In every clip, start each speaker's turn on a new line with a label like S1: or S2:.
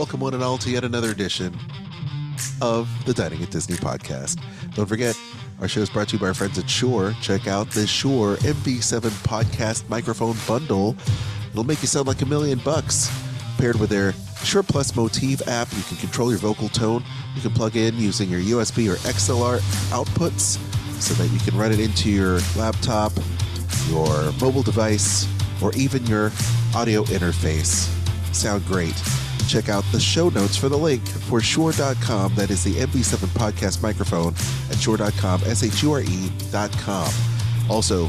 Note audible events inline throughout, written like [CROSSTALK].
S1: Welcome, one and all, to yet another edition of the Dining at Disney podcast. Don't forget, our show is brought to you by our friends at Shure. Check out the Shure MV7 podcast microphone bundle. It'll make you sound like a million bucks. Paired with their Shure Plus MOTIV app, you can control your vocal tone. You can plug in using your USB or XLR outputs so that you can run it into your laptop, your mobile device, or even your audio interface. Sound great. Check out the show notes for the link for Shure.com. That is the MV7 podcast microphone at Shure.com, S H U R E.com. Also,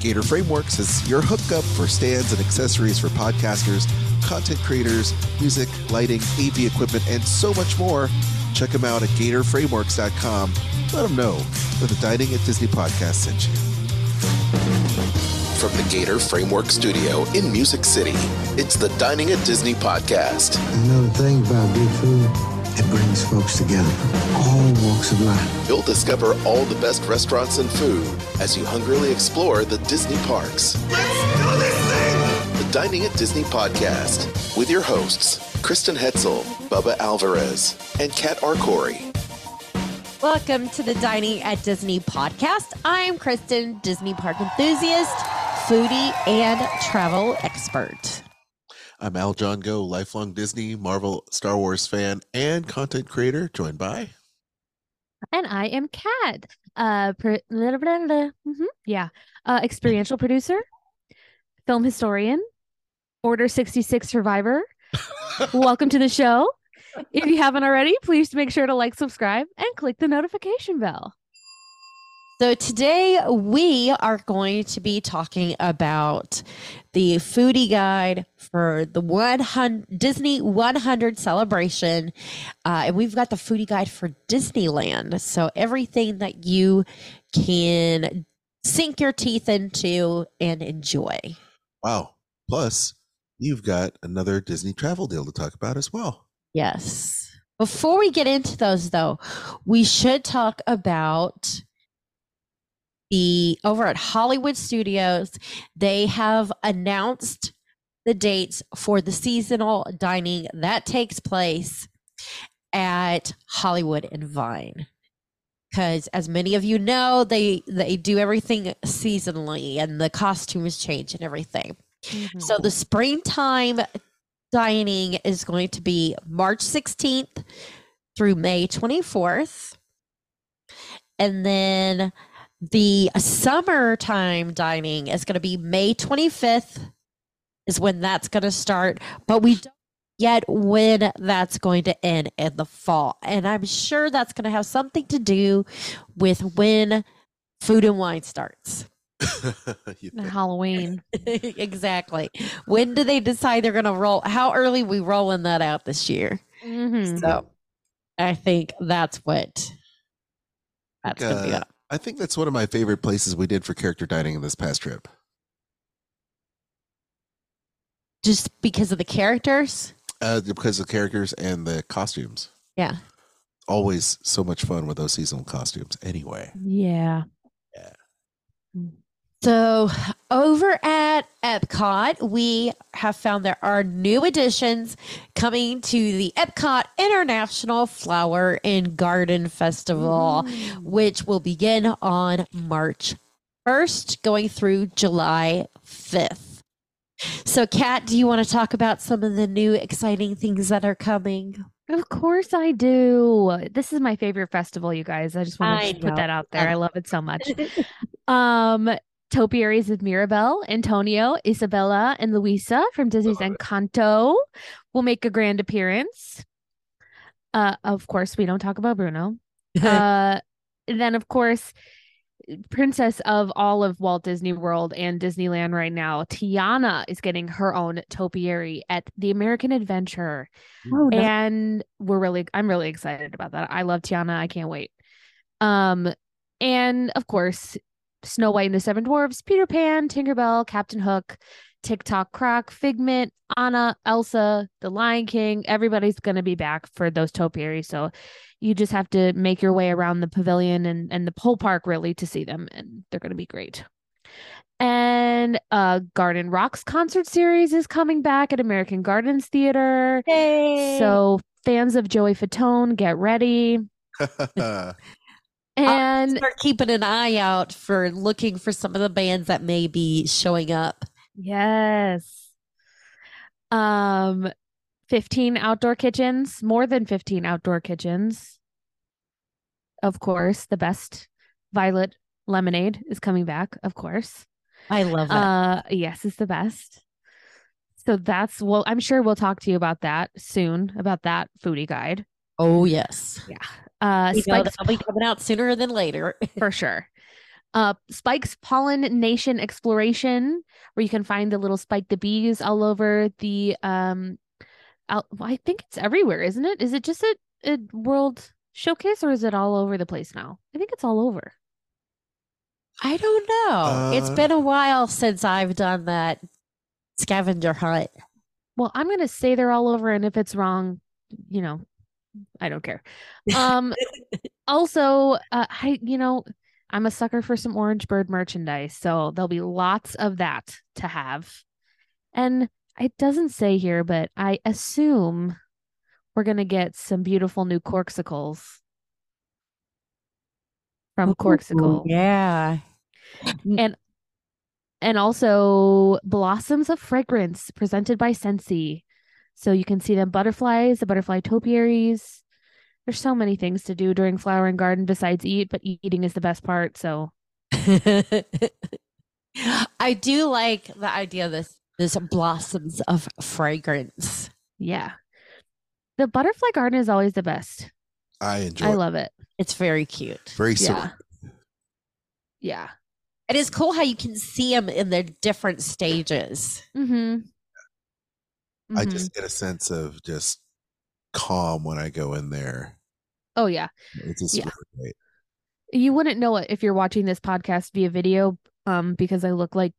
S1: Gator Frameworks is your hookup for stands and accessories for podcasters, content creators, music, lighting, AV equipment, and so much more. Check them out at GatorFrameworks.com. Let them know that the Dining at Disney podcast sent you.
S2: From the Gator Framework Studio in Music City, it's the Dining at Disney podcast.
S3: Another thing about good food, it brings folks together from all walks of life.
S2: You'll discover all the best restaurants and food as you hungrily explore the Disney parks.
S4: Let's do this thing!
S2: The Dining at Disney podcast with your hosts, Kristen Hetzel, Bubba Alvarez, and Kat Arcori.
S5: Welcome to the Dining at Disney podcast. I'm Kristen, Disney park enthusiast, foodie, and travel expert.
S1: I'm Aljon Go, lifelong Disney, Marvel, Star Wars fan, and content creator, joined by.
S6: And I am Kat, uh, per- blah, blah, blah, mhm, yeah, uh, experiential producer, film historian, Order 66 survivor. [LAUGHS] Welcome to the show. If you haven't already, please make sure to like, subscribe, and click the notification bell.
S5: So today we are going to be talking about the foodie guide for the 100 Disney 100 celebration, uh, and we've got the foodie guide for Disneyland. So everything that you can sink your teeth into and enjoy.
S1: Wow. Plus, you've got another Disney travel deal to talk about as well.
S5: Yes. Before we get into those, though, we should talk about the over at Hollywood Studios. They have announced the dates for the seasonal dining that takes place at Hollywood and Vine. Because as many of you know, they they do everything seasonally and the costumes change and everything. So mm-hmm. the springtime dining is going to be March 16th through May 24th. And then the summertime dining is going to be May 25th is when that's going to start, but we don't yet when that's going to end in the fall. And I'm sure that's going to have something to do with when food and wine starts. [LAUGHS]
S1: You
S6: And
S1: think?
S6: Halloween. [LAUGHS]
S5: exactly. When do they decide they're going to roll? How early we rolling that out this year?
S6: Mhm.
S5: So I think that's what that's going to be up.
S1: I think that's one of my favorite places we did for character dining in this past trip.
S5: Just because of the characters.
S1: Uh, because of the characters and the costumes.
S5: Yeah.
S1: Always so much fun with those seasonal costumes. Anyway,
S6: Yeah.
S5: So over at Epcot, we have found there are new additions coming to the Epcot International Flower and Garden Festival, which will begin on March 1st, going through July 5th. So, Kat, do you want to talk about some of the new exciting things that are coming?
S6: Of course I do. This is my favorite festival, you guys. I just want
S5: I
S6: to put
S5: know.
S6: that out there. I love it so much. [LAUGHS] Um, topiaries of Mirabel, Antonio, Isabella, and Luisa from Disney's Encanto will make a grand appearance. Uh, of course, we don't talk about Bruno. [LAUGHS] Uh, then of course, princess of all of Walt Disney World and Disneyland right now, Tiana is getting her own topiary at the American Adventure.
S5: Oh, no.
S6: and we're really I'm really excited about that. I love Tiana. I can't wait. Um and of course, Snow White and the Seven Dwarfs, Peter Pan, Tinkerbell, Captain Hook, Tick-Tock Croc, Figment, Anna, Elsa, The Lion King, everybody's going to be back for those topiaries. So you just have to make your way around the pavilion and, and the whole park really to see them, and they're going to be great. And uh Garden Rocks concert series is coming back at American Gardens Theater.
S5: Yay.
S6: So fans of Joey Fatone, get ready. [LAUGHS] [LAUGHS] And
S5: start keeping an eye out for looking for some of the bands that may be showing up.
S6: Yes. Um 15 outdoor kitchens, more than 15 outdoor kitchens. Of course, the best violet lemonade is coming back, of course.
S5: I love that.
S6: Uh yes, it's the best. So that's well, I'm sure we'll talk to you about that soon, about that foodie guide.
S5: oh yes.
S6: Yeah. Uh
S5: You know,
S6: Spike's
S5: that'll be coming out sooner than later. [LAUGHS]
S6: for sure. Uh, Spike's Pollen Nation Exploration, where you can find the little Spike the bees all over the um, out, well, I think it's everywhere, isn't it? Is it just a, a World Showcase or is it all over the place now? I think it's all over.
S5: I don't know. It's been a while since I've done that scavenger hunt.
S6: Well, I'm gonna say they're all over, and if it's wrong, you know, I don't care. Um, also, uh, I you know, I'm a sucker for some Orange Bird merchandise, so there'll be lots of that to have. And it doesn't say here, but I assume we're gonna get some beautiful new corksicles from Corksicle
S5: Yeah.
S6: And and also blossoms of fragrance presented by Sensi. So you can see them butterflies, the butterfly topiaries. There's so many things to do during flower and garden besides eat, but eating is the best part. So [LAUGHS]
S5: I do like the idea of this this blossoms of fragrance.
S6: yeah. The butterfly garden is always the best.
S1: I enjoy
S6: I
S1: it.
S6: love it.
S5: It's very cute.
S1: Very
S6: Yeah.
S1: serene.
S6: Yeah.
S5: It is cool how you can see them in their different stages.
S6: Mm-hmm.
S1: I
S6: Mhm.
S1: just get a sense of just calm when I go in there.
S6: Oh yeah.
S1: It's just
S6: Yeah.
S1: really great.
S6: You wouldn't know it if you're watching this podcast via video, um, because I look like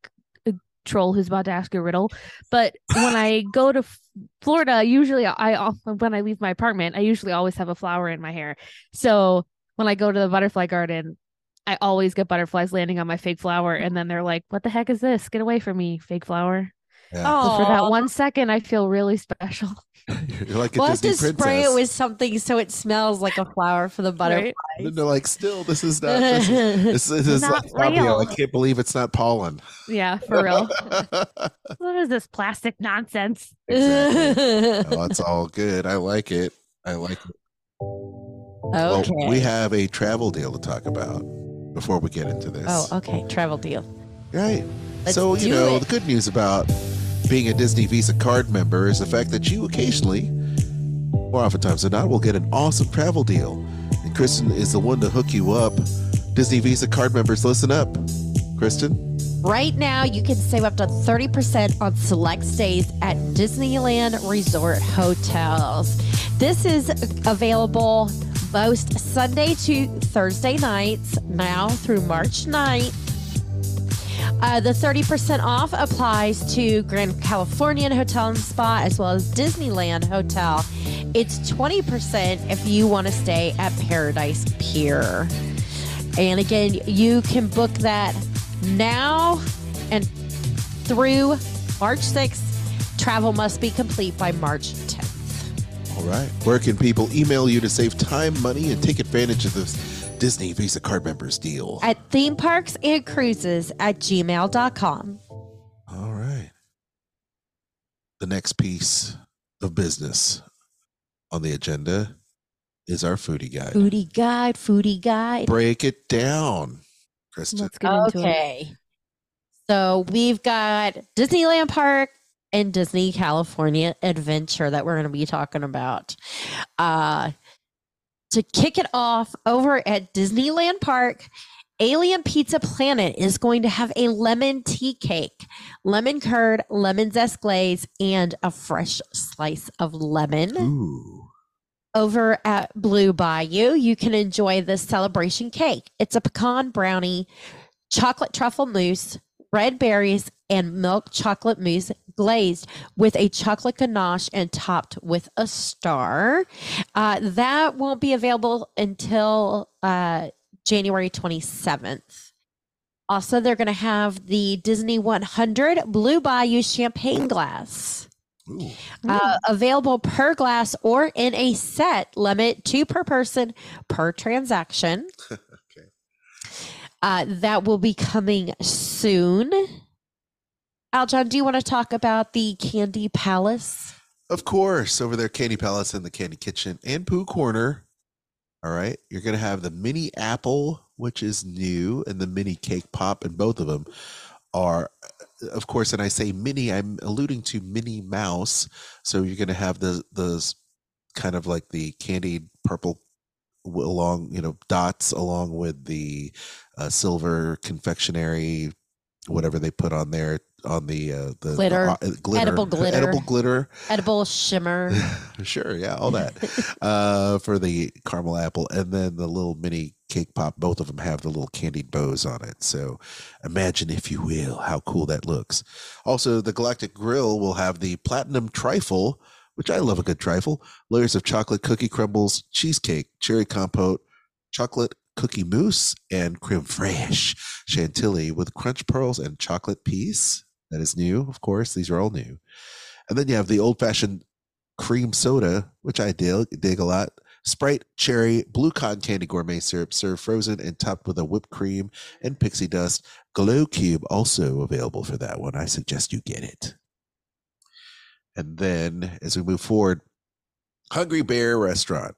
S6: a troll who's about to ask a riddle. But when I [LAUGHS] go to Florida, usually I when I leave my apartment, I usually always have a flower in my hair. So when I go to the butterfly garden, I always get butterflies landing on my fake flower, and then they're like, "What the heck is this? Get away from me, fake flower!"
S1: Yeah.
S6: So for that one second, I feel really special. [LAUGHS]
S1: You're like a
S5: We'll have to
S1: princess.
S5: spray it with something so it smells like a flower for the butterflies.
S1: And they're like, still, this is not. This is, [LAUGHS] this, this is
S6: Not
S1: like Fabio. I can't believe it's not pollen.
S6: Yeah, for real. [LAUGHS] what is this plastic nonsense?
S1: Exactly. oh, it's all good. I like it. I like it. Well,
S5: okay.
S1: we have a travel deal to talk about before we get into this.
S5: oh, okay. Travel deal.
S1: Right.
S5: Let's
S1: so, you know,
S5: it.
S1: the good news about being a Disney Visa card member is the fact that you occasionally, more oftentimes than not, will get an awesome travel deal. And Kristen is the one to hook you up. Disney Visa card members, listen up. Kristen?
S5: Right now, you can save up to 30% on select stays at Disneyland Resort hotels. This is available most Sunday to Thursday nights now through March 9th. Uh, the 30% off applies to Grand Californian Hotel and Spa as well as Disneyland Hotel. It's 20% if you want to stay at Paradise Pier. And again, you can book that now and through March 6th. Travel must be complete by March 10th.
S1: All right. Where can people email you to save time, money, and take advantage of this Disney Visa card members deal?
S5: At theme parks and cruises at gmail.com.
S1: All right. The next piece of business on the agenda is our foodie guide.
S5: Foodie guide, foodie guide.
S1: Break it down, Kristen.
S6: Let's get into it.
S5: Okay. So we've got Disneyland Park and Disney California Adventure that we're going to be talking about. Uh, to kick it off over at Disneyland Park, Alien Pizza Planet is going to have a lemon tea cake, lemon curd, lemon zest glaze, and a fresh slice of lemon.
S1: Ooh.
S5: Over at Blue Bayou, you can enjoy this celebration cake. It's a pecan brownie, chocolate truffle mousse, red berries, and milk chocolate mousse glazed with a chocolate ganache and topped with a star. Uh, that won't be available until uh, January 27th. Also, they're going to have the Disney 100 Blue Bayou champagne glass. Uh, available per glass or in a set limit two per person per transaction. [LAUGHS]
S1: Okay.
S5: Uh, that will be coming soon. Aljon, do you want to talk about the Candy Palace?
S1: Of course, over there, Candy Palace and the Candy Kitchen and Pooh Corner. All right, you're gonna have the mini apple, which is new, and the mini cake pop, and both of them are, of course. And I say mini, I'm alluding to Minnie Mouse. So you're gonna have the those kind of like the candied purple along, you know, dots along with the uh, silver confectionery, whatever they put on there on the uh, the
S5: Glitter.
S1: uh, glitter,
S5: Edible [LAUGHS] glitter.
S1: edible glitter.
S5: Edible shimmer. [LAUGHS]
S1: sure, yeah, all that [LAUGHS] uh, for the caramel apple, and then the little mini cake pop. Both of them have the little candied bows on it. So imagine, if you will, how cool that looks. Also, the Galactic Grill will have the platinum trifle, which I love a good trifle. Layers of chocolate cookie crumbles, cheesecake, cherry compote, chocolate cookie mousse, and creme fraiche chantilly with crunch pearls and chocolate piece. That is new, of course. These are all new. And then you have the old fashioned cream soda, which I dig, dig a lot. Sprite, cherry, blue cotton candy gourmet syrup, served frozen and topped with a whipped cream and pixie dust. Glow Cube also available for that one. I suggest you get it. And then as we move forward, Hungry Bear Restaurant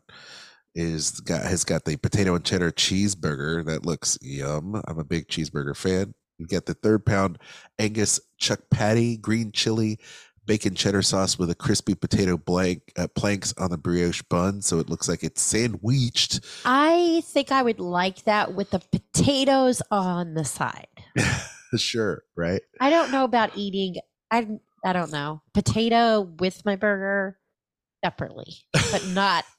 S1: is got has got the potato and cheddar cheeseburger that looks yum. I'm a big cheeseburger fan. You get the third pound Angus chuck patty, green chili, bacon cheddar sauce with a crispy potato blank uh, planks on the brioche bun, so it looks like it's sandwiched.
S5: I think I would like that with the potatoes on the side. [LAUGHS]
S1: sure, right?
S5: I don't know about eating. I I don't know potato with my burger separately, but not [LAUGHS]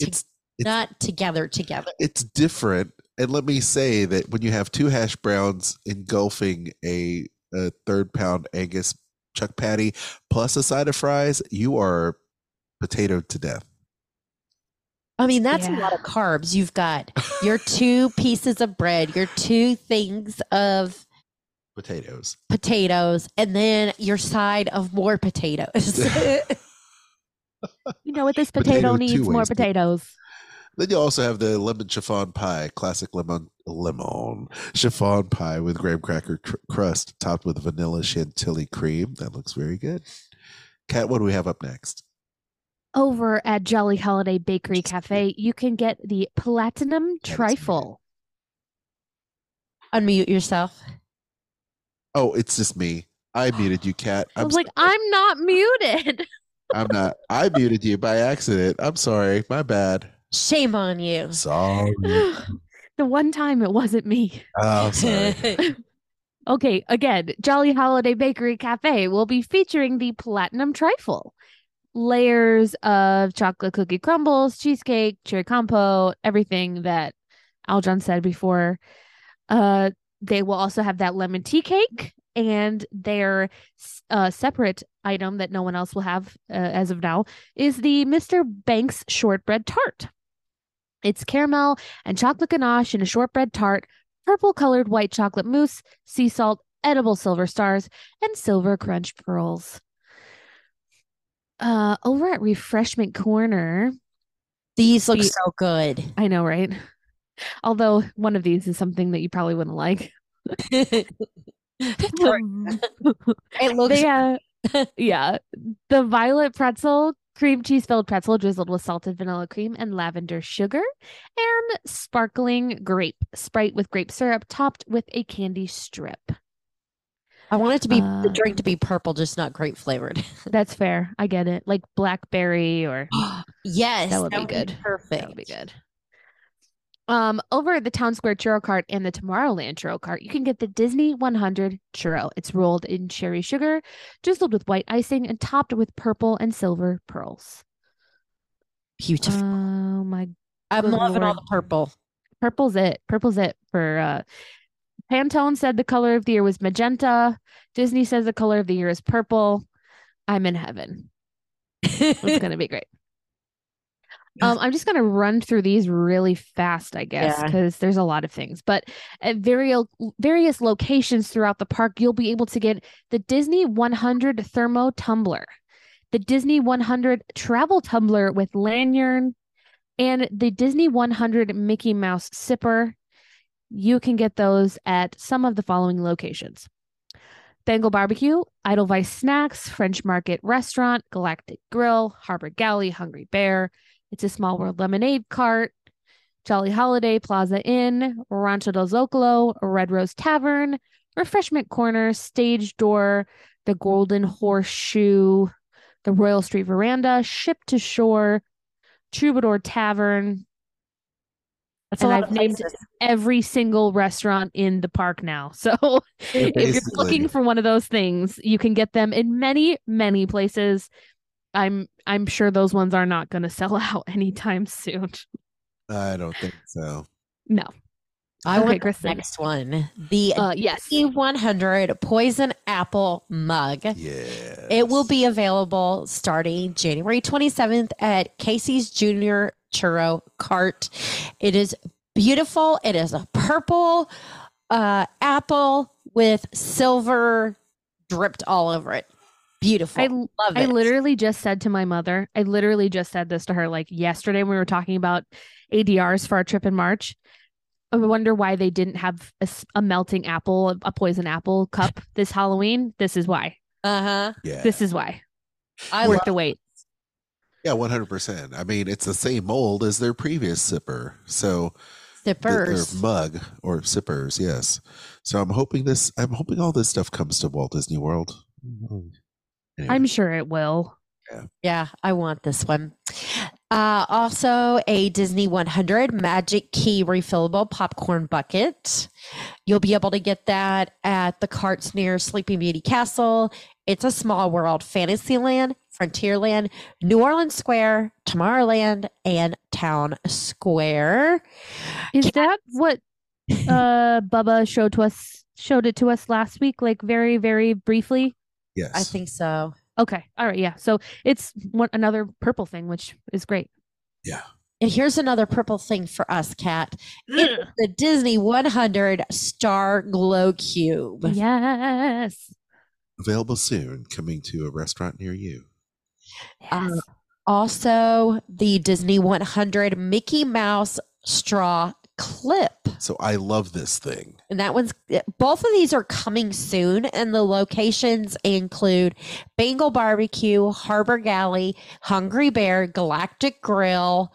S1: It's it's
S5: not together together.
S1: it's different. And let me say that when you have two hash browns engulfing a, a third pound Angus chuck patty plus a side of fries, you are potatoed to death.
S5: I mean, that's a lot of carbs. You've got your two [LAUGHS] pieces of bread, your two things of
S1: Potatoes.
S5: potatoes, and then your side of more potatoes. [LAUGHS] [LAUGHS]
S6: You know what? This
S1: Potato
S6: potato needs more
S1: ways, but-
S6: potatoes.
S1: Then you also have the lemon chiffon pie, classic lemon lemon chiffon pie with graham cracker cr- crust topped with vanilla chantilly cream. That looks very good. Kat, what do we have up next?
S6: Over at Jolly Holiday Bakery Cafe, you can get the Platinum
S1: That is
S6: Trifle.
S5: Unmute yourself.
S1: Oh, it's just me. I muted you, Kat.
S6: I
S1: I'm
S6: was like,
S1: sorry.
S6: I'm not muted.
S1: I'm not. I muted you by accident. I'm sorry. My bad.
S5: Shame on you.
S1: Sorry. [SIGHS]
S6: the one time it wasn't me.
S1: Oh, sorry. [LAUGHS]
S6: Okay, again, Jolly Holiday Bakery Cafe will be featuring the Platinum Trifle. Layers of chocolate cookie crumbles, cheesecake, cherry compote, everything that Aljon said before. Uh, they will also have that lemon tea cake and their uh, separate item that no one else will have uh, as of now is the Mr. Banks shortbread tart. It's caramel and chocolate ganache in a shortbread tart purple colored white chocolate mousse, sea salt, edible silver stars, and silver crunch pearls. Uh, over at Refreshment Corner,
S5: These look
S6: We-
S5: so good.
S6: I know, right? Although one of these is something that you probably wouldn't like. [LAUGHS] [LAUGHS]
S5: it looks
S6: They, uh, [LAUGHS] yeah, the violet pretzel, cream cheese filled pretzel drizzled with salted vanilla cream and lavender sugar, and sparkling grape sprite with grape syrup topped with a candy strip.
S5: I want it to be the
S6: Uh,
S5: drink to be purple, just not grape flavored. [LAUGHS]
S6: That's fair. I get it. Like blackberry or [GASPS]
S5: yes,
S6: That would be good.
S5: Perfect.
S6: that would be good. Um, over at the Town Square Churro Cart and the Tomorrowland Churro Cart, you can get the Disney 100 churro. It's rolled in cherry sugar, drizzled with white icing, and topped with purple and silver pearls.
S5: Beautiful.
S6: Oh my
S5: I'm loving all the purple.
S6: purple's it. Purple's it for uh Pantone said the color of the year was magenta. Disney says the color of the year is purple. I'm in heaven. It's gonna be great. Um, I'm just gonna run through these really fast, I guess,
S5: Yeah.
S6: because there's a lot of things. But at various various locations throughout the park, you'll be able to get the Disney 100 thermo tumbler, the Disney 100 travel tumbler with lanyard, and the Disney 100 Mickey Mouse sipper. You can get those at some of the following locations. Bengal Barbecue, Edelweiss Snacks, French Market Restaurant, Galactic Grill, Harbor Galley, Hungry Bear, It's a Small World Lemonade Cart, Jolly Holiday Plaza Inn, Rancho del Zocalo, Red Rose Tavern, Refreshment Corner, Stage Door, the Golden Horseshoe, the Royal Street Veranda, Ship to Shore, Troubadour Tavern,
S5: That's
S6: and I've named every single restaurant in the park now. [LAUGHS] So if you're looking for one of those things, you can get them in many, many places. I'm I'm sure those ones are not going to sell [LAUGHS] out anytime soon.
S1: I don't think so.
S6: No.
S5: I
S6: Okay,
S5: want the next one. The
S6: Uh yes.
S5: E100 Poison Apple Mug.
S1: Yeah.
S5: It will be available starting January 27th at Casey's Junior Churro Cart. It is beautiful. It is a purple uh, apple with silver dripped all over it. Beautiful.
S6: I
S5: Love it.
S6: I literally just said to my mother, I literally just said this to her like yesterday when we were talking about ADRs for our trip in March. I wonder why they didn't have a melting apple, a poison apple cup this Halloween. This is why.
S5: Uh huh.
S1: Yeah.
S6: This is why.
S5: I
S6: Worth
S5: love
S6: the wait.
S1: yeah, 100%. I mean, it's the same mold as their previous sipper. So th- their mug or sippers, yes. So I'm hoping this I'm hoping all this stuff comes to Walt Disney World. Anyway.
S6: I'm sure it will.
S5: Yeah, I want this one. Uh, also, a Disney 100 Magic Key refillable popcorn bucket. You'll be able to get that at the carts near Sleeping Beauty Castle. It's a small world Fantasyland, Frontierland, New Orleans Square, Tomorrowland, and Town Square.
S6: Is that what uh Bubba showed to us showed it to us last week like very very briefly?
S1: Yes.
S5: I think so.
S6: Okay. All right, yeah. So it's one another purple thing which is great.
S1: yeah.
S5: And here's another purple thing for us, Kat. It's the Disney 100 Star Glow Cube.
S6: Yes.
S1: Available soon, coming to a restaurant near you.
S5: Uh,
S6: Yes.
S5: also, the Disney 100 Mickey Mouse straw clip.
S1: So I love this thing.
S5: And that one's both of these are coming soon, and the locations include Bengal Barbecue, Harbor Galley, Hungry Bear, Galactic Grill,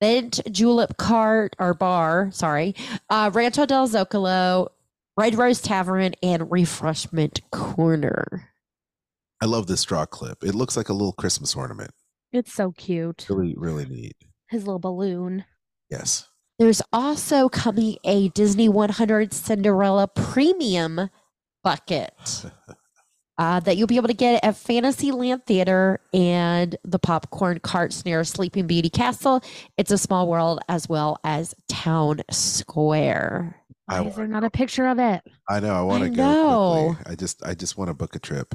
S5: Mint Julep Cart or Bar, sorry, uh, Rancho del Zocalo, Red Rose Tavern, and Refreshment Corner.
S1: I love this straw clip. It looks like a little Christmas ornament.
S6: It's so cute.
S1: Really, really neat.
S6: His little balloon.
S1: Yes.
S5: There's also coming a Disney 100 Cinderella Premium bucket [LAUGHS] uh, that you'll be able to get at Fantasyland Theater and the popcorn carts near Sleeping Beauty Castle. It's a small world as well as Town Square.
S1: I
S6: Why is there not
S1: go.
S6: a picture of it?
S1: I know. I want to go quickly. I just, I just want to book a trip.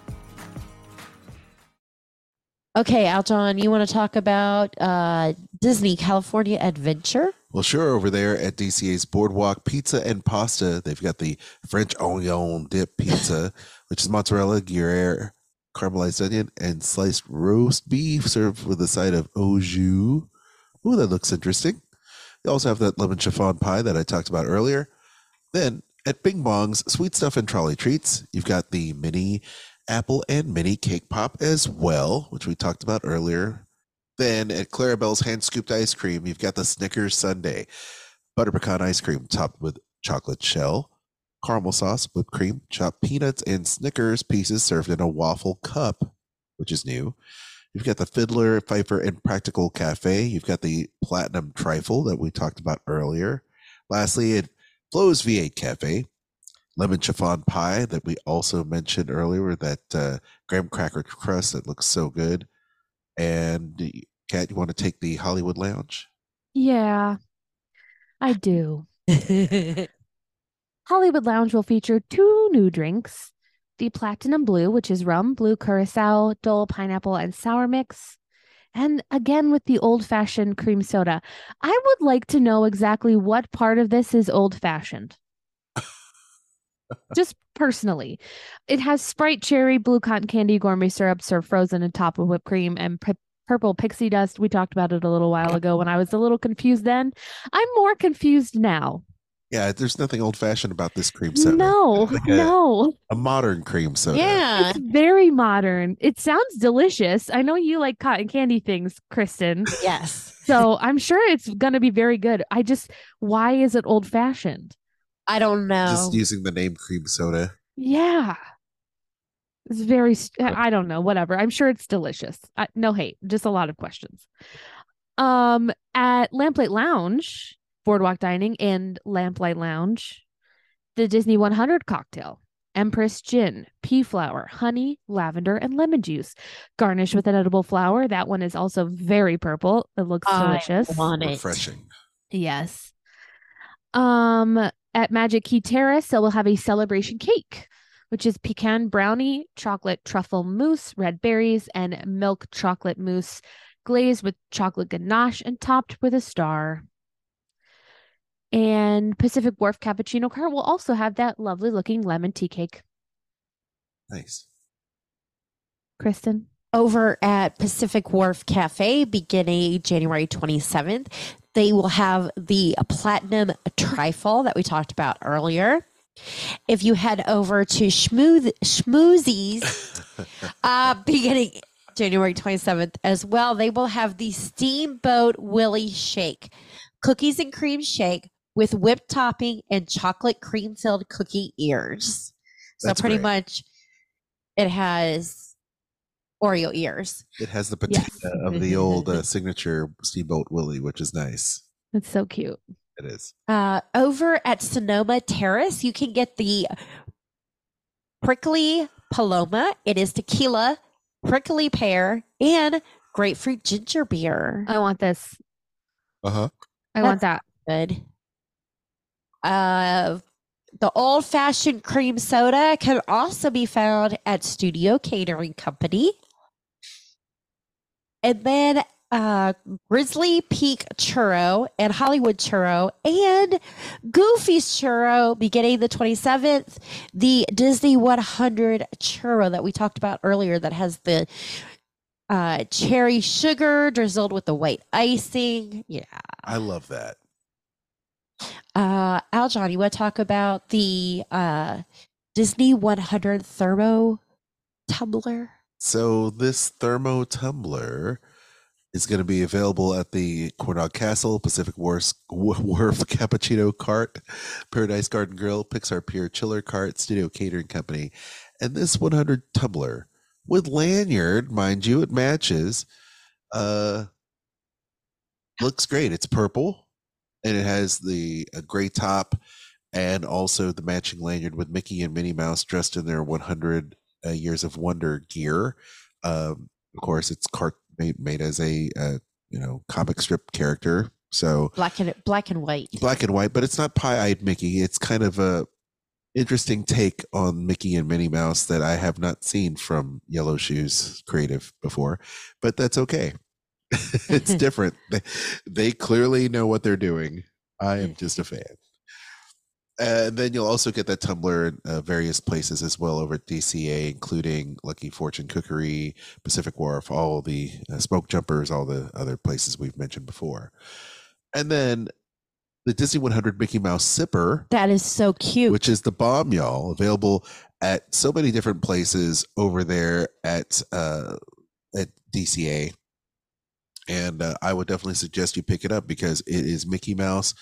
S5: Okay, Aljon, you want to talk about uh, Disney California Adventure?
S1: Well, sure. Over there at DCA's Boardwalk Pizza and Pasta, they've got the French onion dip pizza, [LAUGHS] which is mozzarella, gruyere, caramelized onion, and sliced roast beef served with a side of au jus. Ooh, that looks interesting. They also have that lemon chiffon pie that I talked about earlier. Then At Bing Bong's Sweet Stuff and Trolley Treats, you've got the mini apple and mini cake pop as well, which we talked about earlier. Then at Clarabelle's hand scooped ice cream, you've got the Snickers Sundae, butter pecan ice cream topped with chocolate shell, caramel sauce, whipped cream, chopped peanuts, and Snickers pieces served in a waffle cup, which is new. You've got the Fiddler, Fifer, and Practical Cafe. You've got the Platinum Trifle that we talked about earlier. Lastly, at Flo's V8 Cafe, lemon chiffon pie that we also mentioned earlier, that uh, graham cracker crust that looks so good. And Kat, you want to take the Hollywood Lounge?
S6: Yeah, I do. [LAUGHS] Hollywood Lounge will feature two new drinks the Platinum Blue, which is rum, blue curacao, dole pineapple, and sour mix. And again with the old fashioned cream soda. I would like to know exactly what part of this is old fashioned. Just personally. It has Sprite cherry, blue cotton candy, gourmet syrup served frozen and top of whipped cream, and p- purple pixie dust. We talked about it a little while ago when I was a little confused then. I'm more confused now.
S1: Yeah, there's nothing old fashioned about this cream soda.
S6: No,
S1: Like a-
S6: no.
S1: A modern cream soda.
S5: yeah.
S6: It's very modern. It sounds delicious. I know you like cotton candy things, Kristen.
S5: Yes.
S6: So I'm sure it's going to be very good. I just, why is it old fashioned?
S5: I don't know.
S1: Just using the name cream soda.
S6: Yeah. It's very, I don't know, whatever. I'm sure it's delicious. I, no hate, just a lot of questions. Um, at Lamplight Lounge, Boardwalk Dining, and Lamplight Lounge, the Disney 100 cocktail, Empress Gin, pea flower, honey, lavender, and lemon juice, garnished with an edible flower. That one is also very purple. It looks
S5: I
S6: delicious.
S5: want it.
S1: Refreshing.
S6: Yes. Um, at Magic Key Terrace, they will have a celebration cake, which is pecan brownie, chocolate truffle mousse, red berries, and milk chocolate mousse glazed with chocolate ganache and topped with a star. And Pacific Wharf Cappuccino Car will also have that lovely looking lemon tea cake.
S1: Nice.
S6: Kristen.
S5: over at Pacific Wharf Cafe beginning January 27th. They will have the platinum trifle that we talked about earlier. If you head over to Schmooth, Schmoozies [LAUGHS] uh, beginning January 27th as well, they will have the Steamboat Willie Shake, cookies and cream shake with whipped topping and chocolate cream filled cookie ears. So
S1: That's
S5: pretty
S1: great.
S5: much it has Oreo ears.
S1: It has the patina
S6: Yes.
S1: of the [LAUGHS] old uh, signature Steamboat Willie, which is nice.
S6: That's so cute.
S1: It is.
S5: Uh, over at Sonoma Terrace, you can get the prickly paloma. It is tequila, prickly pear, and grapefruit ginger beer.
S6: I want this.
S1: Uh huh.
S6: I want that.
S5: Good. Uh, the old fashioned cream soda can also be found at Studio Catering Company. And then uh, Grizzly Peak Churro and Hollywood Churro and Goofy's Churro beginning the 27th. The Disney 100 Churro that we talked about earlier that has the uh, cherry sugar drizzled with the white icing. Yeah.
S1: I love that.
S5: Uh, Aljon, you want to talk about the uh, Disney 100 thermo tumbler?
S1: So this thermo tumbler is going to be available at the Cornell Castle, Pacific Wharf, Wharf [LAUGHS] Cappuccino Cart, Paradise Garden Grill, Pixar Pier Chiller Cart, Studio Catering Company, and this 100 tumbler with lanyard, mind you, it matches. Uh, looks great. It's purple, and it has the a gray top, and also the matching lanyard with Mickey and Minnie Mouse dressed in their 100 uh, years of wonder gear. Um, of course, it's cart made, made as a uh, you know comic strip character, so
S5: Black and black and white.
S1: black and white, but it's not pie-eyed Mickey. It's kind of a interesting take on Mickey and Minnie Mouse that I have not seen from Yellow Shoes Creative before, but that's okay. [LAUGHS] it's [LAUGHS] different. They, they clearly know what they're doing. I am just a fan. And then you'll also get that tumbler in uh, various places as well over at DCA, including Lucky Fortune Cookery, Pacific Wharf, all the uh, smoke jumpers, all the other places we've mentioned before. And then the Disney 100 Mickey Mouse Sipper,
S5: That is so cute.
S1: which is the bomb, y'all, available at so many different places over there at uh, at DCA. And uh, I would definitely suggest you pick it up because it is Mickey Mouse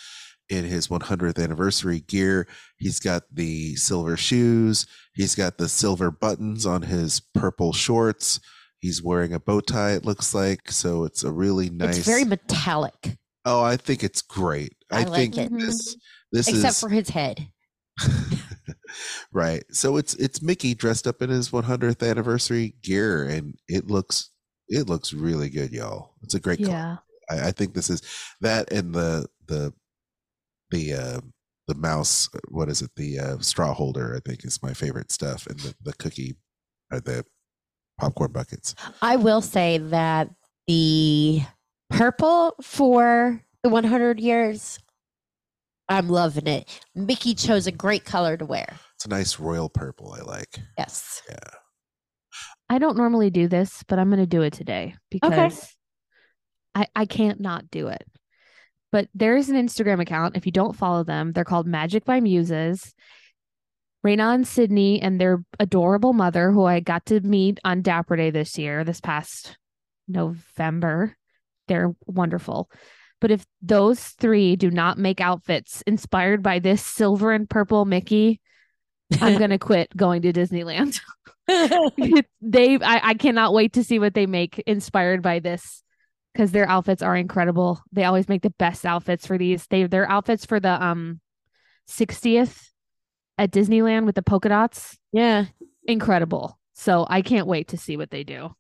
S1: in his 100th anniversary gear. He's got the silver shoes. He's got the silver buttons on his purple shorts. He's wearing a bow tie. It looks like so. It's a really nice.
S5: It's very metallic,
S1: oh, I think it's great. I,
S5: I
S1: think
S5: it.
S1: this mm-hmm. this
S5: except
S1: is
S5: for his head. [LAUGHS]
S1: right. So it's it's Mickey dressed up in his 100th anniversary gear, and it looks it looks really good, y'all. It's a great.
S6: Yeah.
S1: I, I think this is that and the the the uh the mouse. What is it? The uh, straw holder. I think is my favorite stuff, and the the cookie or the popcorn buckets.
S5: I will say that the purple for the 100 years, I'm loving it. Mickey chose a great color to wear.
S1: It's a nice royal purple. I like.
S5: Yes.
S1: Yeah.
S6: I don't normally do this, but I'm going to do it today because I, I can't not do it. But there is an Instagram account. If you don't follow them, they're called Magic by Muses. Raina and Sydney and their adorable mother, who I got to meet on Dapper Day this year, this past November. They're wonderful. But if those three do not make outfits inspired by this silver and purple Mickey, I'm going [LAUGHS] to quit going to Disneyland. [LAUGHS] they I, I cannot wait to see what they make inspired by this because their outfits are incredible. They always make the best outfits for these. They their outfits for the um 60th at Disneyland with the polka dots,
S5: Yeah.
S6: incredible. So I can't wait to see what they do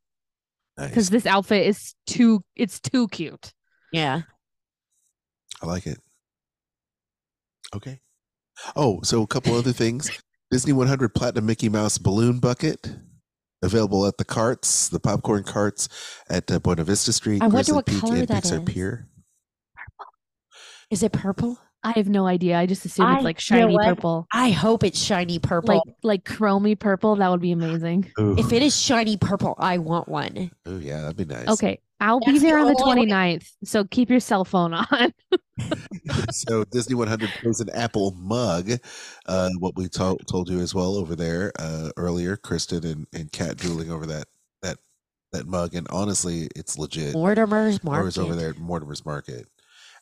S1: Nice.
S6: because this outfit is too it's too cute.
S5: Yeah.
S1: I like it. Okay. Oh, so a couple other things. Disney 100 Platinum Mickey Mouse Balloon Bucket available at the carts, the popcorn carts at uh, Buena Vista Street,
S5: I wonder
S1: Grizzly
S5: what
S1: Peak,
S5: color
S1: and
S5: that
S1: Pixar
S5: is.
S1: Pier.
S5: Is it purple?
S6: I have no idea. I just assume
S5: I-
S6: it's like
S5: you know
S6: shiny
S5: what?
S6: purple.
S5: I hope it's shiny purple.
S6: Like like chromy purple. That would be amazing.
S1: Ooh,
S5: if it is shiny purple, I want one.
S1: ooh, yeah, that'd be nice.
S6: Okay. I'll be
S5: That's the
S6: there on the
S5: only way-
S6: 29th. So keep your cell phone on. [LAUGHS]
S1: so Disney 100 is an Apple mug. Uh, what we told told you as well over there uh, earlier, Kristen and and Kat drooling over that that that mug, and honestly, it's legit.
S5: Mortimer's
S1: Or is
S5: Market.
S1: over there at Mortimer's Market.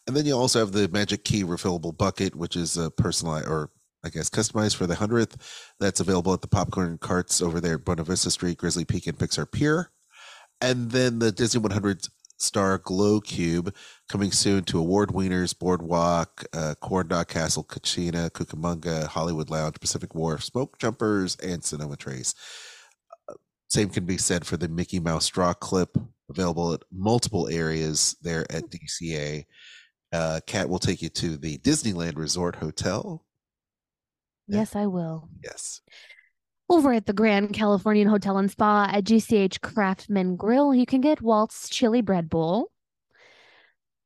S1: And then you also have the Magic Key refillable bucket, which is a personalized or I guess customized for the hundredth. That's available at the popcorn carts over there at Buena Vista Street, Grizzly Peak, and Pixar Pier. And then the Disney 100 Star Glow Cube coming soon to Award Wieners, Boardwalk, uh, Corn Dog Castle, Cocina, Cucamonga, Hollywood Lounge, Pacific Wharf, Smoke Jumpers, and Sonoma Terrace. Uh, Same can be said for the Mickey Mouse Straw Clip, available at multiple areas there at DCA. Uh, Kat will take you to the Disneyland Resort Hotel.
S6: Yes, I will.
S1: Yes.
S6: Over at the Grand Californian Hotel and Spa at GCH Craftsman Grill, you can get Walt's Chili Bread Bowl.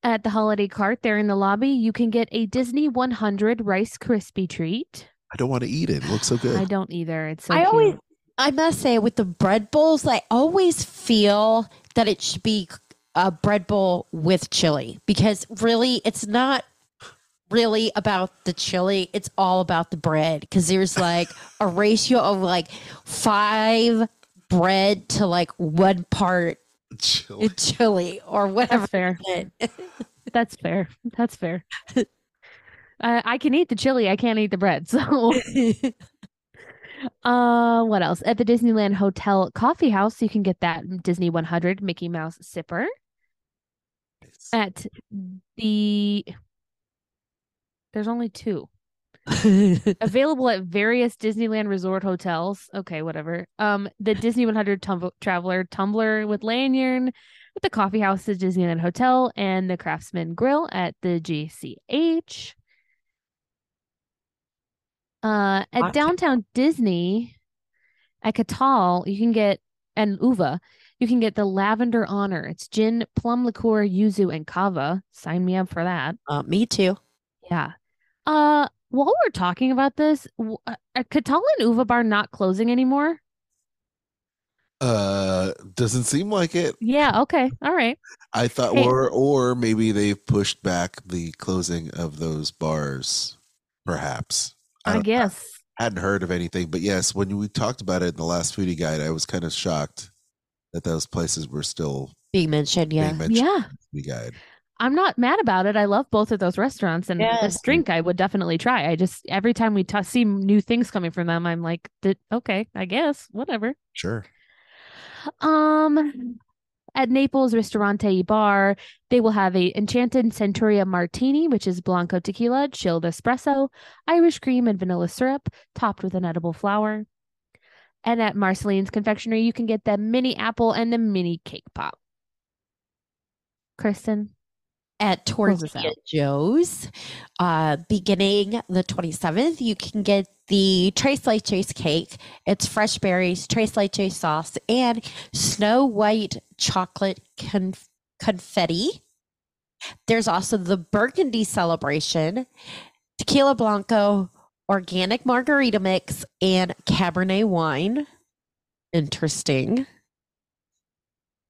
S6: At the holiday cart there in the lobby, you can get a Disney 100 Rice Krispie treat.
S1: I don't want to eat it. It looks so good.
S6: I don't either. It's so
S5: I
S6: cute.
S5: always, I must say, with the bread bowls, I always feel that it should be a bread bowl with chili because really, it's not really about the chili. It's all about the bread because there's like a ratio of like five bread to like one part
S1: Chili. [LAUGHS]
S5: chili or whatever.
S6: That's fair. [LAUGHS] That's fair. That's fair. uh, I can eat the chili. I can't eat the bread. [LAUGHS] So, uh, what else? At the Disneyland Hotel Coffee House, you can get that Disney 100 Mickey Mouse sipper. At the, there's only two [LAUGHS] available at various Disneyland Resort hotels. Okay, whatever. Um, the Disney 100 tum- Traveler tumbler with lanyard at the Coffee House at Disneyland Hotel and the Craftsman Grill at the GCH. Uh, at downtown Disney at Catal, you can get and Uva, you can get the Lavender Honor. It's gin, plum liqueur, yuzu, and cava. Sign me up for that.
S5: uh, me too.
S6: Yeah. Uh, while we're talking about this, w- uh, are Catal and Uva Bar not closing anymore?
S1: Uh, doesn't seem like it.
S6: Yeah. Okay. All right.
S1: I thought,
S6: Hey.
S1: or or maybe they've pushed back the closing of those bars, perhaps.
S6: I,
S1: don't-
S6: guess.
S1: hadn't heard of anything, but yes, when we talked about it in the last foodie guide, I was kind of shocked that those places were still
S5: Being mentioned, yeah.
S1: being mentioned
S6: Yeah.
S1: in the foodie guide.
S6: I'm not mad about it. I love both of those restaurants, and
S5: Yes.
S6: this drink I would definitely try. I just every time we t- see new things coming from them, I'm like, okay, I guess, whatever.
S1: Sure.
S6: Um, at Naples Ristorante y Bar, they will have a Enchanted Centuria Martini, which is Blanco tequila, chilled espresso, Irish cream, and vanilla syrup, topped with an edible flower. And at Marceline's Confectionery, you can get the mini apple and the mini cake pop. Kristen,
S5: At Tortilla. Jo's, uh, beginning the 27th, you can get the Tres Leches cake. It's fresh berries, Tres Leche sauce, and snow white chocolate conf- confetti. There's also the Burgundy celebration, Tequila Blanco, organic margarita mix, and Cabernet wine. Interesting.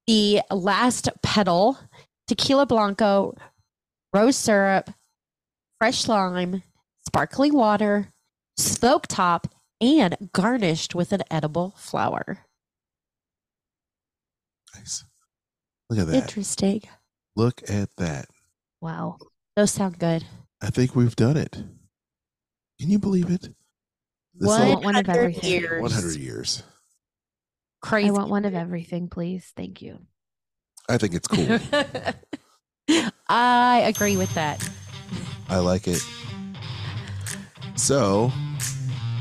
S5: The last petal tequila blanco, rose syrup, fresh lime, sparkling water, smoke top, and garnished with an edible flower.
S1: Nice. Look at that.
S5: Interesting.
S1: Look at that.
S6: wow.
S5: Those sound good.
S1: I think we've done it. Can you believe it? This
S6: I
S1: all-
S6: want one of
S5: 100
S6: everything.
S5: years.
S1: 100 years.
S5: Crazy.
S6: I want one of everything, please. Thank you.
S1: I think it's cool. [LAUGHS]
S5: I agree with that.
S1: I like it. So,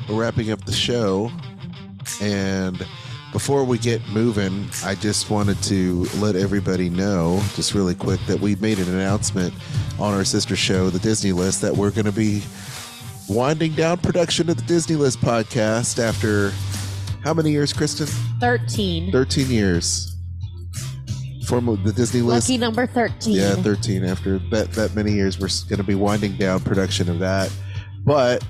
S1: we're wrapping up the show. And before we get moving, I just wanted to let everybody know, just really quick, that we made an announcement on our sister show, The Disney List, that we're going to be winding down production of the Disney List podcast after how many years, Kristen?
S5: 13.
S1: 13 years. The Disney List.
S5: Lucky number 13.
S1: Yeah, 13. After that that many years, we're going to be winding down production of that. But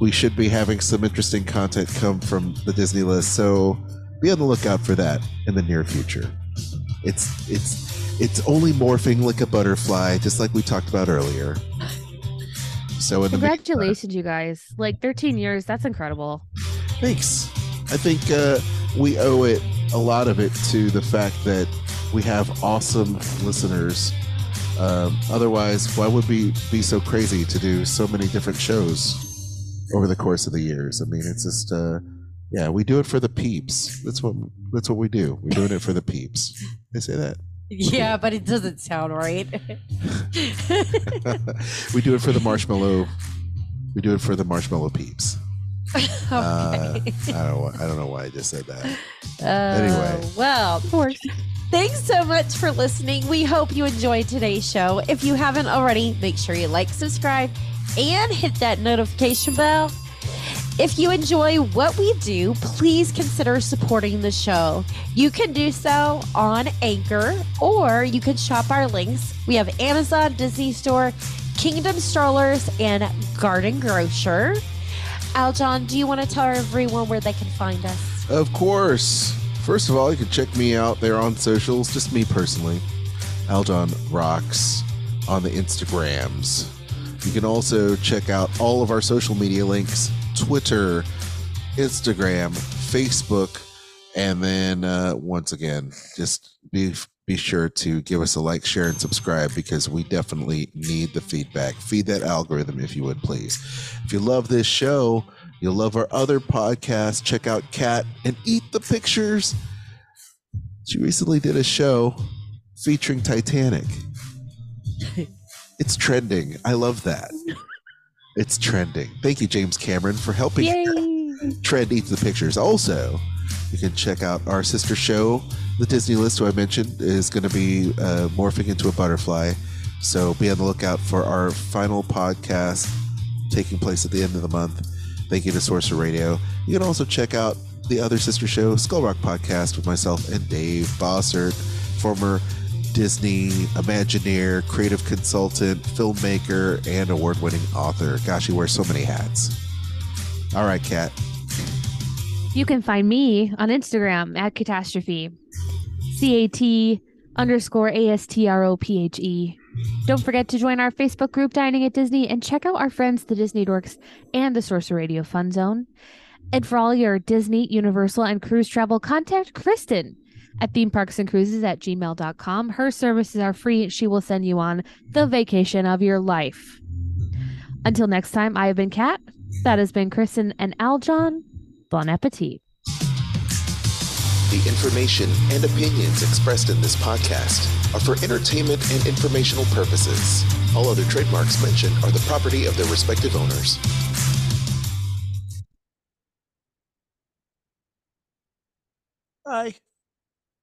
S1: we should be having some interesting content come from the Disney list, so be on the lookout for that in the near future. It's it's it's only morphing like a butterfly, just like we talked about earlier. So
S6: Congratulations, you guys. Like 13 years. That's incredible.
S1: Thanks. I think uh, we owe it a lot of it to the fact that we have awesome listeners. Um, otherwise, why would we be so crazy to do so many different shows over the course of the years? I mean, it's just, uh, yeah, we do it for the peeps. That's what that's what we do. We're doing it for the peeps. They say that.
S5: Yeah, but it doesn't sound right. [LAUGHS]
S1: we do it for the marshmallow. We do it for the marshmallow peeps. [LAUGHS] Uh, I don't. know- I don't know why I just said that. Anyway.
S5: Uh, well,
S6: Of course.
S5: Thanks so much for listening. We hope you enjoyed today's show. If you haven't already, make sure you like, subscribe, and hit that notification bell. If you enjoy what we do, please consider supporting the show. You can do so on Anchor or you can shop our links. We have Amazon, Disney Store, Kingdom Strollers, and Garden Grocer. Aljon, do you want to tell everyone where they can find us?
S1: Of course. First of all, you can check me out there on socials, just me personally. Aljon Rocks on the Instagrams. You can also check out all of our social media links Twitter, Instagram, Facebook, and then uh, once again, just be be sure to give us a like, share, and subscribe because we definitely need the feedback. Feed that algorithm if you would please. If you love this show, you'll love our other podcast. Check out Cat and Eat the Pictures. She recently did a show featuring Titanic. [LAUGHS] It's trending. I love that. It's trending. Thank you, James Cameron, for helping
S6: Yay.
S1: Trend Eats the Pictures. Also, you can check out our sister show, The Disney List, who I mentioned is going to be uh, morphing into a butterfly. So be on the lookout for our final podcast taking place at the end of the month. Thank you to Sorcerer Radio. You can also check out the other sister show, Skull Rock Podcast, with myself and Dave Bossert, former Disney Imagineer, creative consultant, filmmaker, and award winning author. Gosh, he wears so many hats. All right, Kat.
S6: You can find me on Instagram at catastrophe. C A T underscore A S T R O P H E. Don't forget to join our Facebook group Dining at Disney and check out our friends the Disney Dorks and the Sorcerer Radio Fun Zone. And for all your Disney, Universal, and cruise travel, contact Kristen at theme parks and cruises at gmail.com. Her services are free. She will send you on the vacation of your life. Until next time, I have been Kat. That has been Kristen and Aljon. Bon appetit.
S1: The information and opinions expressed in this podcast are for entertainment and informational purposes. All other trademarks mentioned are the property of their respective owners.
S7: Bye.